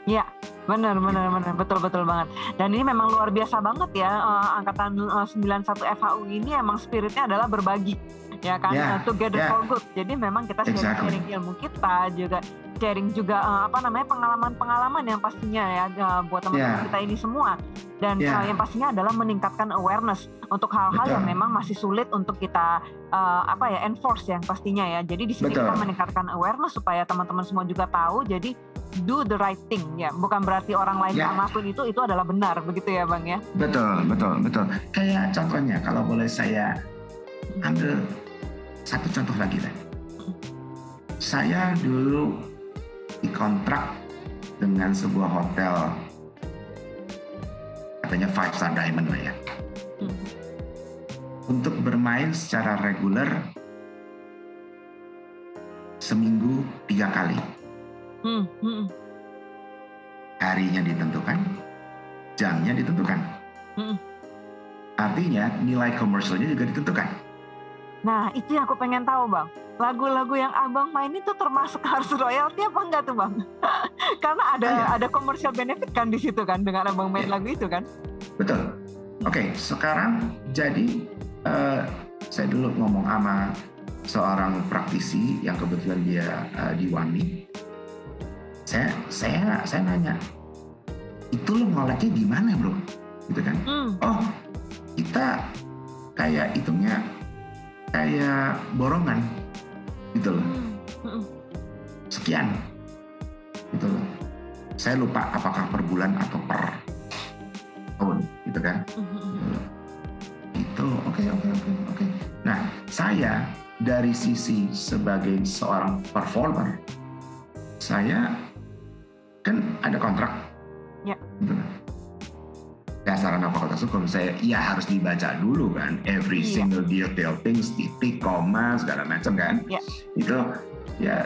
Iya, benar, benar, benar, betul, betul banget. Dan ini memang luar biasa banget ya, eh, angkatan eh, 91 FHU ini emang spiritnya adalah berbagi, ya kan, Ya, Eh, together ya. for good. Jadi memang kita sharing, Exactly. sharing ilmu kita juga, sharing juga eh, apa namanya pengalaman-pengalaman yang pastinya ya eh, buat teman-teman Ya. kita ini semua. Dan Ya. eh, yang pastinya adalah meningkatkan awareness untuk hal-hal yang memang masih sulit untuk kita eh, apa ya enforce ya pastinya ya. Jadi di sini Betul. kita meningkatkan awareness supaya teman-teman semua juga tahu. Jadi do the right thing ya bukan berarti orang lain Ya. yang ngelakuin itu itu adalah benar begitu ya bang ya betul betul betul kayak contohnya kalau boleh saya ambil satu contoh lagi deh. Saya dulu dikontrak dengan sebuah hotel katanya five star diamond lah ya Hmm. untuk bermain secara reguler seminggu tiga kali Hmm, hmm, harinya ditentukan jamnya ditentukan hmm. artinya nilai komersialnya juga ditentukan nah itu yang aku pengen tahu bang lagu-lagu yang abang main itu termasuk harus royalti apa enggak tuh bang karena ada Iya. ada komersial benefit kan di situ kan dengan abang main Iya. lagu itu kan Betul. Oke, sekarang jadi eh, saya dulu ngomong sama seorang praktisi yang kebetulan dia eh, di WAMI. Saya saya saya nanya, itu lo ngoleknya gimana bro? Gitu kan? hmm. Oh, kita kayak hitungnya kayak borongan, gitu loh. Hmm. Sekian, gitu loh. Saya lupa apakah per bulan atau per tahun, gitu kan? Hmm. itu oke oke oke oke nah saya dari sisi sebagai seorang performer saya kan ada kontrak Ya. gitu kan. Dasar anak fakultas hukum saya ya harus dibaca dulu kan every Iya. single detail things titik koma segala macam kan Ya. itu ya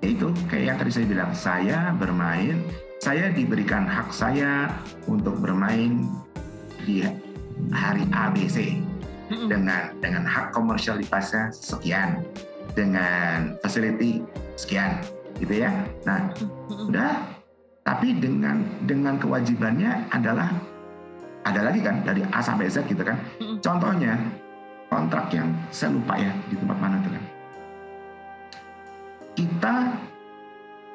itu kayak yang tadi saya bilang saya bermain saya diberikan hak saya untuk bermain di hari ABC Hmm. dengan dengan hak komersialitasnya sekian dengan facility sekian gitu ya nah Hmm. udah tapi dengan dengan kewajibannya adalah ada lagi kan dari A sampai Z gitu kan contohnya kontrak yang saya lupa ya di tempat mana tuh kan kita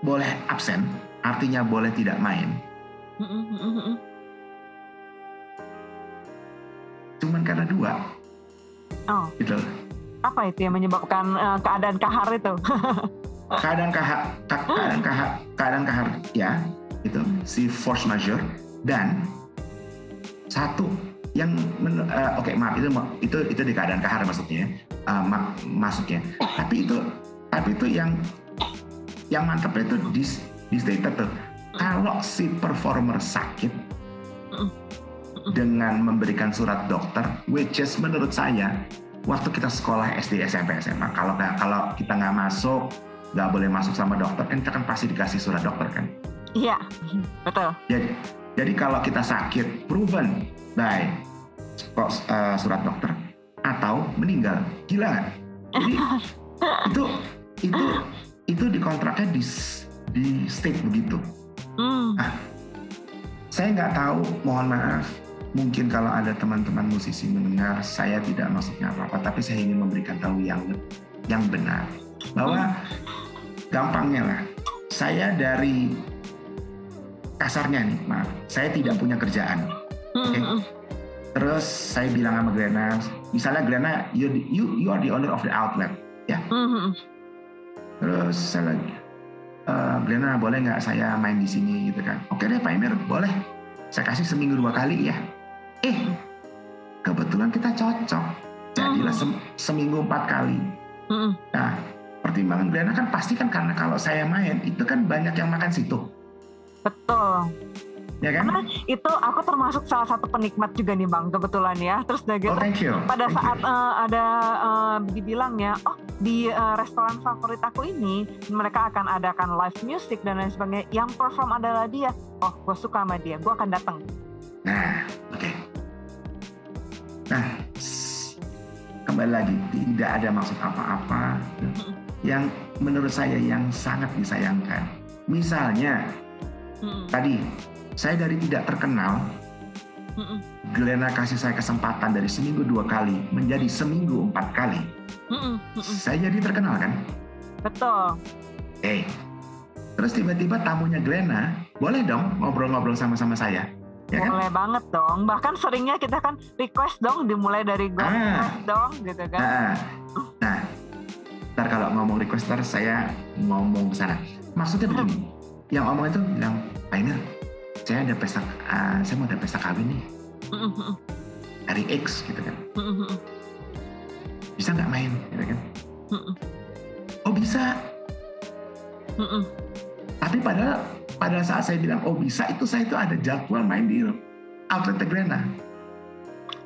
boleh absen artinya boleh tidak main. Cuman karena dua. Oh. Gitu. Apa itu yang menyebabkan uh, keadaan kahar itu? keadaan kahar, keadaan kahar, keadaan kahar ya, itu si force majeure. Dan satu yang uh, oke okay, maaf itu itu itu di keadaan kahar maksudnya uh, ma masuknya tapi itu tapi itu yang yang mantap itu di di tuh kalau si performer sakit dengan memberikan surat dokter which is menurut saya waktu kita sekolah SD SMP SMA kalau kalau kita nggak masuk nggak boleh masuk sama dokter kan kita kan pasti dikasih surat dokter kan iya betul jadi jadi kalau kita sakit proven by uh, surat dokter atau meninggal, gila nggak? Jadi itu itu itu di kontraknya di di state begitu. Hmm. Nah, saya nggak tahu, mohon maaf. Mungkin kalau ada teman-teman musisi mendengar, saya tidak maksudnya apa-apa, tapi saya ingin memberikan tahu yang yang benar bahwa gampangnya lah. Saya dari kasarnya nih, maaf, saya tidak punya kerjaan. Okay? Terus saya bilang sama Glenna, misalnya Glenna, you you you are the owner of the outlet, ya. Mm-hmm. Terus saya lagi, e, Glenna boleh nggak saya main di sini gitu kan? Oke deh Pak Emir, boleh. Saya kasih seminggu dua kali ya. Eh, kebetulan kita cocok. Jadilah sem seminggu empat kali. Nah, pertimbangan Glenna kan pasti kan karena kalau saya main itu kan banyak yang makan situ. Betul ya kan? Karena itu aku termasuk salah satu penikmat juga nih bang kebetulan ya. Terus udah gitu, oh, thank you. pada thank saat you. Uh, ada uh, dibilang ya, oh di uh, restoran favorit aku ini mereka akan adakan live music dan lain sebagainya. Yang perform adalah dia. Oh, gue suka sama dia, gue akan datang. Nah, oke. Okay. Nah, kembali lagi tidak ada maksud apa-apa. Yang menurut saya yang sangat disayangkan, misalnya tadi saya dari tidak terkenal, Mm-mm. Glenna kasih saya kesempatan dari seminggu dua kali menjadi seminggu empat kali. Mm-mm. Mm-mm. Saya jadi terkenal kan? Betul. Eh, terus tiba-tiba tamunya Glenna, boleh dong ngobrol-ngobrol sama-sama saya. Ya kan? Boleh banget dong. Bahkan seringnya kita kan request dong dimulai dari gue ah. request dong gitu kan. Ah. Nah, ntar kalau ngomong request ntar saya ngomong ke sana. Maksudnya begini, yang ngomong itu bilang, Painer, saya ada pesta uh, saya mau ada pesta kawin nih. Hari X gitu kan. Bisa nggak main? Gitu kan. Oh bisa. Tapi pada pada saat saya bilang oh bisa itu saya itu ada jadwal main di outlet Tegrena.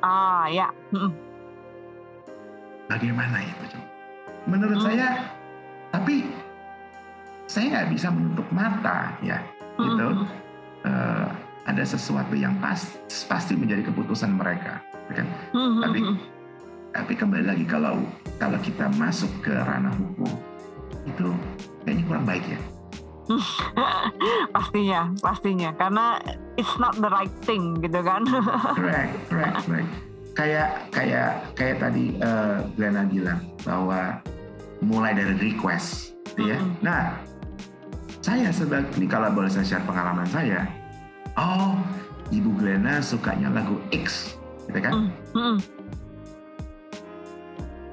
Ah ya. Bagaimana itu menurut saya tapi saya nggak bisa menutup mata ya gitu uh, ada sesuatu yang pas, pasti menjadi keputusan mereka, ya kan? Mm-hmm. Tapi tapi kembali lagi kalau kalau kita masuk ke ranah hukum itu kayaknya kurang baik ya. pastinya, pastinya, karena it's not the right thing gitu kan. correct, correct, correct. Kayak kayak kayak tadi uh, Glenna bilang bahwa mulai dari request, gitu ya. Mm-hmm. Nah, saya sebagai ini kalau boleh saya share pengalaman saya, oh Ibu Glenna sukanya lagu X, gitu kan? Mm, mm.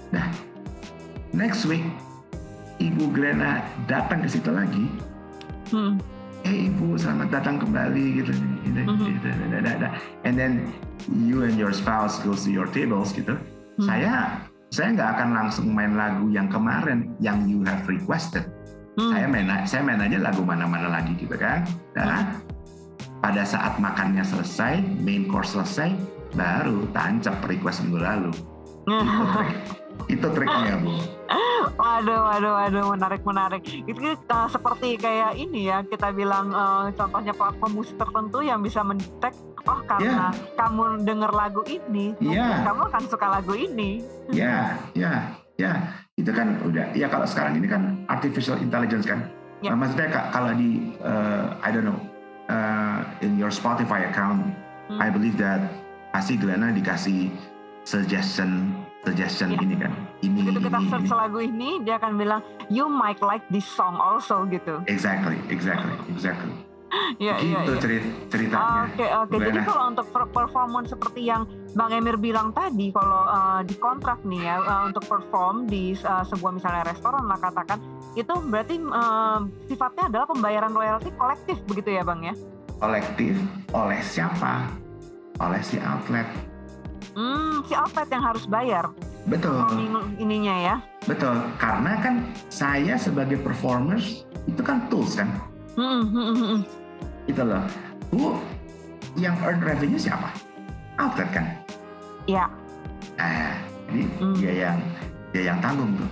Nah, next week Ibu Glenna datang ke situ lagi. Mm. Eh Ibu selamat datang kembali gitu. gitu, mm-hmm. gitu and then you and your spouse goes to your tables gitu. Mm. Saya saya nggak akan langsung main lagu yang kemarin yang you have requested Hmm. Saya main saya main aja lagu mana-mana lagi gitu kan. Nah, pada saat makannya selesai, main course selesai, baru tancap request minggu lalu. Itu, trik, itu triknya bu. Waduh, waduh, waduh, menarik, menarik. Itu uh, seperti kayak ini ya, kita bilang uh, contohnya pemusik tertentu yang bisa mendetek, oh karena yeah. kamu denger lagu ini, yeah. kamu akan suka lagu ini. Ya, yeah, ya, yeah, ya. Yeah itu kan udah ya kalau sekarang ini kan artificial intelligence kan yeah. nah, maksudnya kalau di uh, I don't know uh, in your Spotify account hmm. I believe that pasti Glenna dikasih suggestion suggestion Iya. ini kan. Ini Begitu kita ini, search ini. lagu ini, dia akan bilang, you might like this song also gitu. Exactly, exactly, exactly. Iya, iya, Gitu iya. cerit- ceritanya. Oke oke. Jadi Gimana? kalau untuk per- performance seperti yang Bang Emir bilang tadi, kalau uh, di kontrak nih ya uh, untuk perform di uh, sebuah misalnya restoran lah katakan, itu berarti uh, sifatnya adalah pembayaran royalti kolektif begitu ya Bang ya? Kolektif oleh siapa? Oleh si outlet. Hmm, si outlet yang harus bayar Betul, ininya ya? betul. Karena kan saya sebagai performers itu kan tools kan. Hmm, hmm, hmm. Gitu loh. Who yang earn revenue siapa? Outlet kan. Ya. Nah, jadi Hmm. dia yang dia yang tanggung tuh.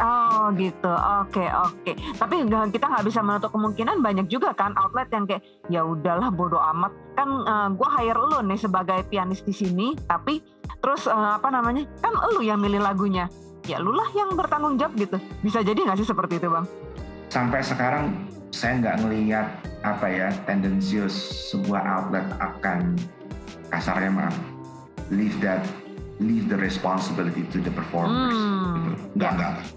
Oh gitu, oke oke. Tapi nggak- kita nggak bisa menutup kemungkinan banyak juga kan outlet yang kayak ya udahlah bodo amat. Kan gue hire lu nih sebagai pianis di sini, tapi terus eh, apa namanya? Kan lu yang milih lagunya. Ya lu lah yang bertanggung jawab gitu. Bisa jadi nggak sih seperti itu bang? Sampai sekarang saya nggak ngelihat apa ya tendensius sebuah outlet akan kasarnya maaf leave that leave the responsibility to the performers. Hmm. Gitu. Nggak, nggak, nggak,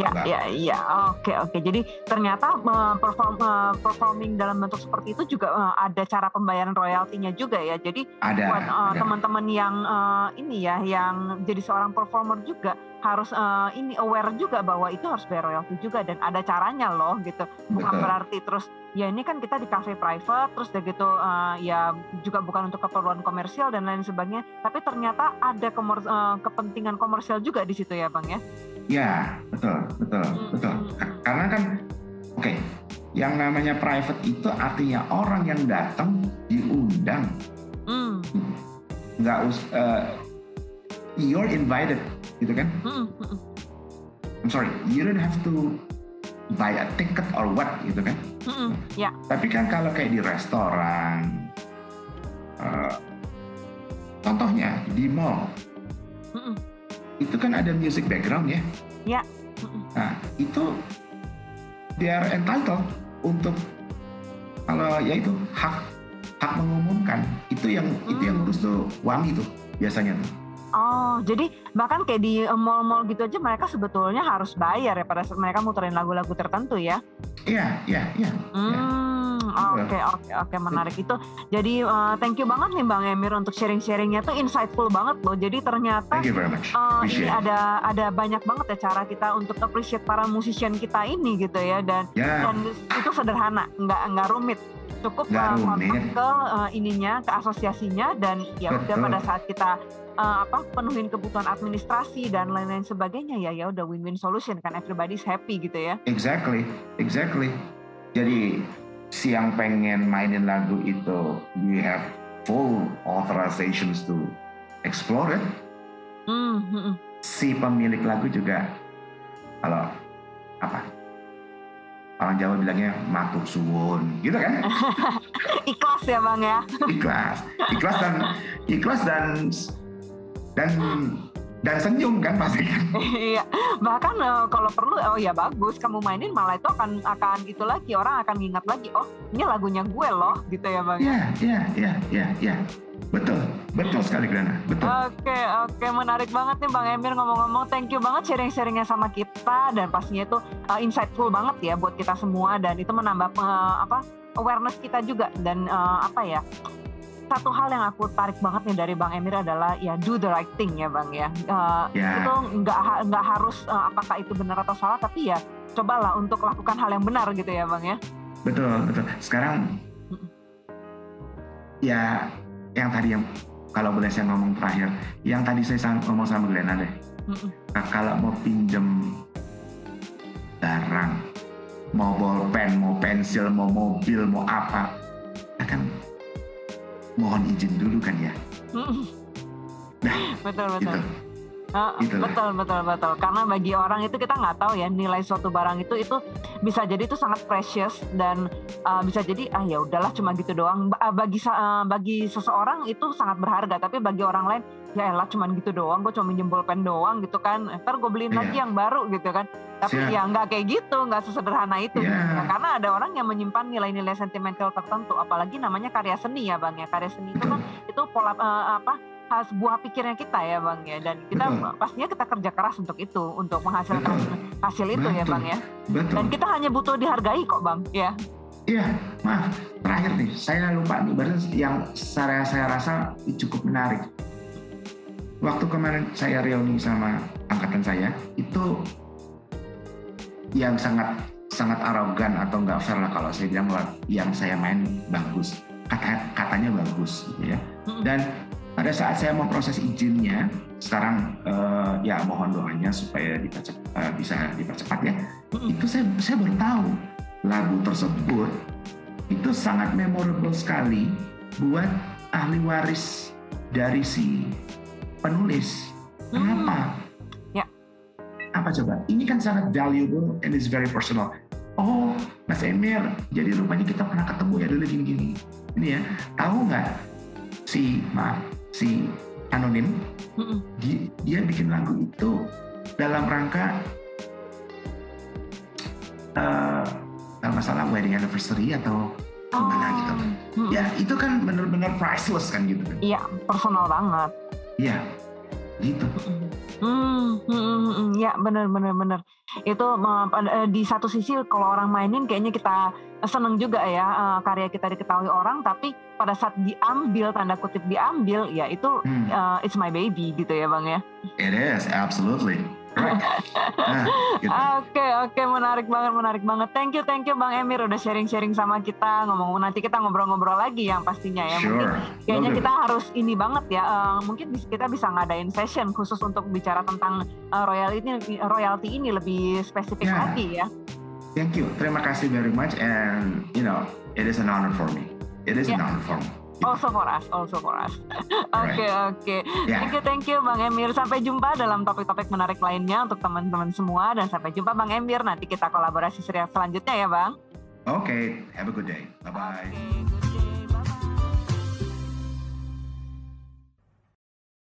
Ya, ya, ya, oke, oke. Jadi ternyata eh, perform, eh, performing dalam bentuk seperti itu juga eh, ada cara pembayaran royaltinya juga ya. Jadi Ada, buat uh, teman-teman yang uh, ini ya yang jadi seorang performer juga harus uh, ini aware juga bahwa itu harus bayar royalti juga dan ada caranya loh gitu bukan Betul. berarti terus ya ini kan kita di cafe private terus udah gitu uh, ya juga bukan untuk keperluan komersial dan lain sebagainya tapi ternyata ada uh, kepentingan komersial juga di situ ya bang ya Ya, betul, betul, betul. Ka- Karena kan, oke, yang namanya private itu artinya orang yang datang diundang, hmm. nggak us, eh, you're invited, gitu kan? Hmm, hmm, hmm, I'm sorry, you don't have to buy a ticket or what, gitu kan? hmm, hmm. ya Tapi kan kalau kayak di restoran, eh, contohnya di mall, hmm, hmm. Itu kan ada music background ya. Ya. Nah, itu they are entitled untuk kalau ya itu hak hak mengumumkan itu yang itu yang Hmm. urus tuh wami tuh biasanya tuh. Oh, jadi bahkan kayak di uh, mall-mall gitu aja mereka sebetulnya harus bayar ya pada saat mereka muterin lagu-lagu tertentu ya. Iya, iya, iya. Hmm, oke oke oke menarik itu. Jadi uh, thank you banget nih Bang Emir untuk sharing-sharingnya tuh insightful banget loh. Jadi ternyata Thank you very much. uh, ini ada ada banyak banget ya cara kita untuk appreciate para musician kita ini gitu ya dan Ya, dan itu sederhana, nggak nggak rumit. Cukup uh, kontak rumit. ke uh, ininya, ke asosiasinya dan ya udah pada saat kita uh, apa penuhin kebutuhan administrasi dan lain-lain sebagainya ya ya udah win-win solution kan everybody's happy gitu ya. exactly, exactly. Jadi si yang pengen mainin lagu itu, you have full authorizations to explore it. Hmm, hmm. Si pemilik lagu juga kalau apa? Orang Jawa bilangnya matur suwun, gitu kan? Ikhlas ya Bang ya. ikhlas ikhlas dan ikhlas dan dan dan senyum kan pasti kan? Iya, bahkan eh, kalau perlu oh ya bagus. Kamu mainin malah itu akan akan itu lagi. Orang akan ingat lagi oh ini lagunya gue loh gitu ya bang. ya? Ya ya ya ya betul betul sekali Grana betul. Oke oke. Menarik banget nih bang Emir ngomong-ngomong. Thank you banget sharing-sharingnya sama kita. Dan pastinya itu eh, insightful banget ya buat kita semua. Dan itu menambah eh, apa awareness kita juga. Dan eh, apa ya satu hal yang aku tarik banget nih dari Bang Emir adalah ya do the right thing ya Bang ya. Eh, ya. itu nggak nggak harus eh, apakah itu benar atau salah tapi ya cobalah untuk lakukan hal yang benar gitu ya bang ya. Betul betul. Sekarang ya yang tadi yang kalau boleh saya ngomong terakhir yang tadi saya ngomong sama Glenna deh. Mm-mm. Nah, kalau mau pinjem barang mau bolpen mau pensil mau mobil mau apa mohon izin dulu kan ya? Betul betul. gitu Itulah. betul betul betul karena bagi orang itu kita nggak tahu ya nilai suatu barang itu itu bisa jadi itu sangat precious dan eh, bisa jadi ah ya udahlah cuma gitu doang eh, bagi eh, bagi seseorang itu sangat berharga tapi bagi orang lain ya elah cuma gitu doang gue cuma minjem bolpen doang gitu kan ntar gue beliin Iya. lagi yang baru gitu kan tapi Siap. ya nggak kayak gitu nggak sesederhana itu gitu ya. karena ada orang yang menyimpan nilai-nilai sentimental tertentu apalagi namanya karya seni ya bang ya karya seni itu kan itu pola eh, apa khas buah pikirnya kita ya bang ya dan kita Betul. pastinya kita kerja keras untuk itu untuk menghasilkan Betul. hasil itu ya Betul. bang ya Betul. dan kita hanya butuh dihargai kok bang ya Iya, maaf. Terakhir nih, saya lupa nih, baru yang saya, saya rasa cukup menarik. Waktu kemarin saya reuni sama angkatan saya, itu yang sangat sangat arogan atau nggak fair lah kalau saya bilang "Wah, yang saya main bagus, kata katanya bagus, gitu ya. Mm-mm. Dan pada saat saya mau proses izinnya, sekarang eh, ya mohon doanya supaya dipercep- eh, bisa dipercepat ya itu saya saya baru tahu lagu tersebut itu sangat memorable sekali buat ahli waris dari si penulis. Kenapa? Ya. Apa coba? Ini kan sangat valuable and is very personal. Oh, Mas Emir, jadi rupanya kita pernah ketemu ya dulu gini-gini. Ini ya, tahu nggak si maaf si anonim Mm-mm. dia, dia bikin lagu itu dalam rangka eh kalau nggak salah wedding anniversary atau gimana gitu. Mm-mm. Ya itu kan bener-bener priceless kan gitu. kan. iya personal banget Iya, gitu. Hmm, hmm, hmm, hmm, ya benar benar benar. Itu eh, eh, di satu sisi kalau orang mainin kayaknya kita seneng juga ya eh, karya kita diketahui orang, tapi pada saat diambil tanda kutip diambil ya itu Hmm, eh, it's my baby gitu ya bang ya. it is absolutely. Nah, gitu. Oke oke menarik banget menarik banget. Thank you thank you bang Emir udah sharing sharing sama kita ngomong nanti kita ngobrol-ngobrol lagi yang pastinya ya. Mungkin Sure. Kayaknya Will do. kita harus ini banget ya. eh, mungkin kita bisa ngadain session khusus untuk bicara tentang eh, royalty royalty ini lebih spesifik Ya. lagi ya. Thank you. Terima kasih very much and you know, it is an honor for me. It is an Yeah. honor for me. Also for us, also for us. Oke oke. Ya. Thank you thank you Bang Emir. Sampai jumpa dalam topik-topik menarik lainnya untuk teman-teman semua dan sampai jumpa Bang Emir. Nanti kita kolaborasi serial selanjutnya ya Bang. Okay, have a good day. Bye bye. Oke.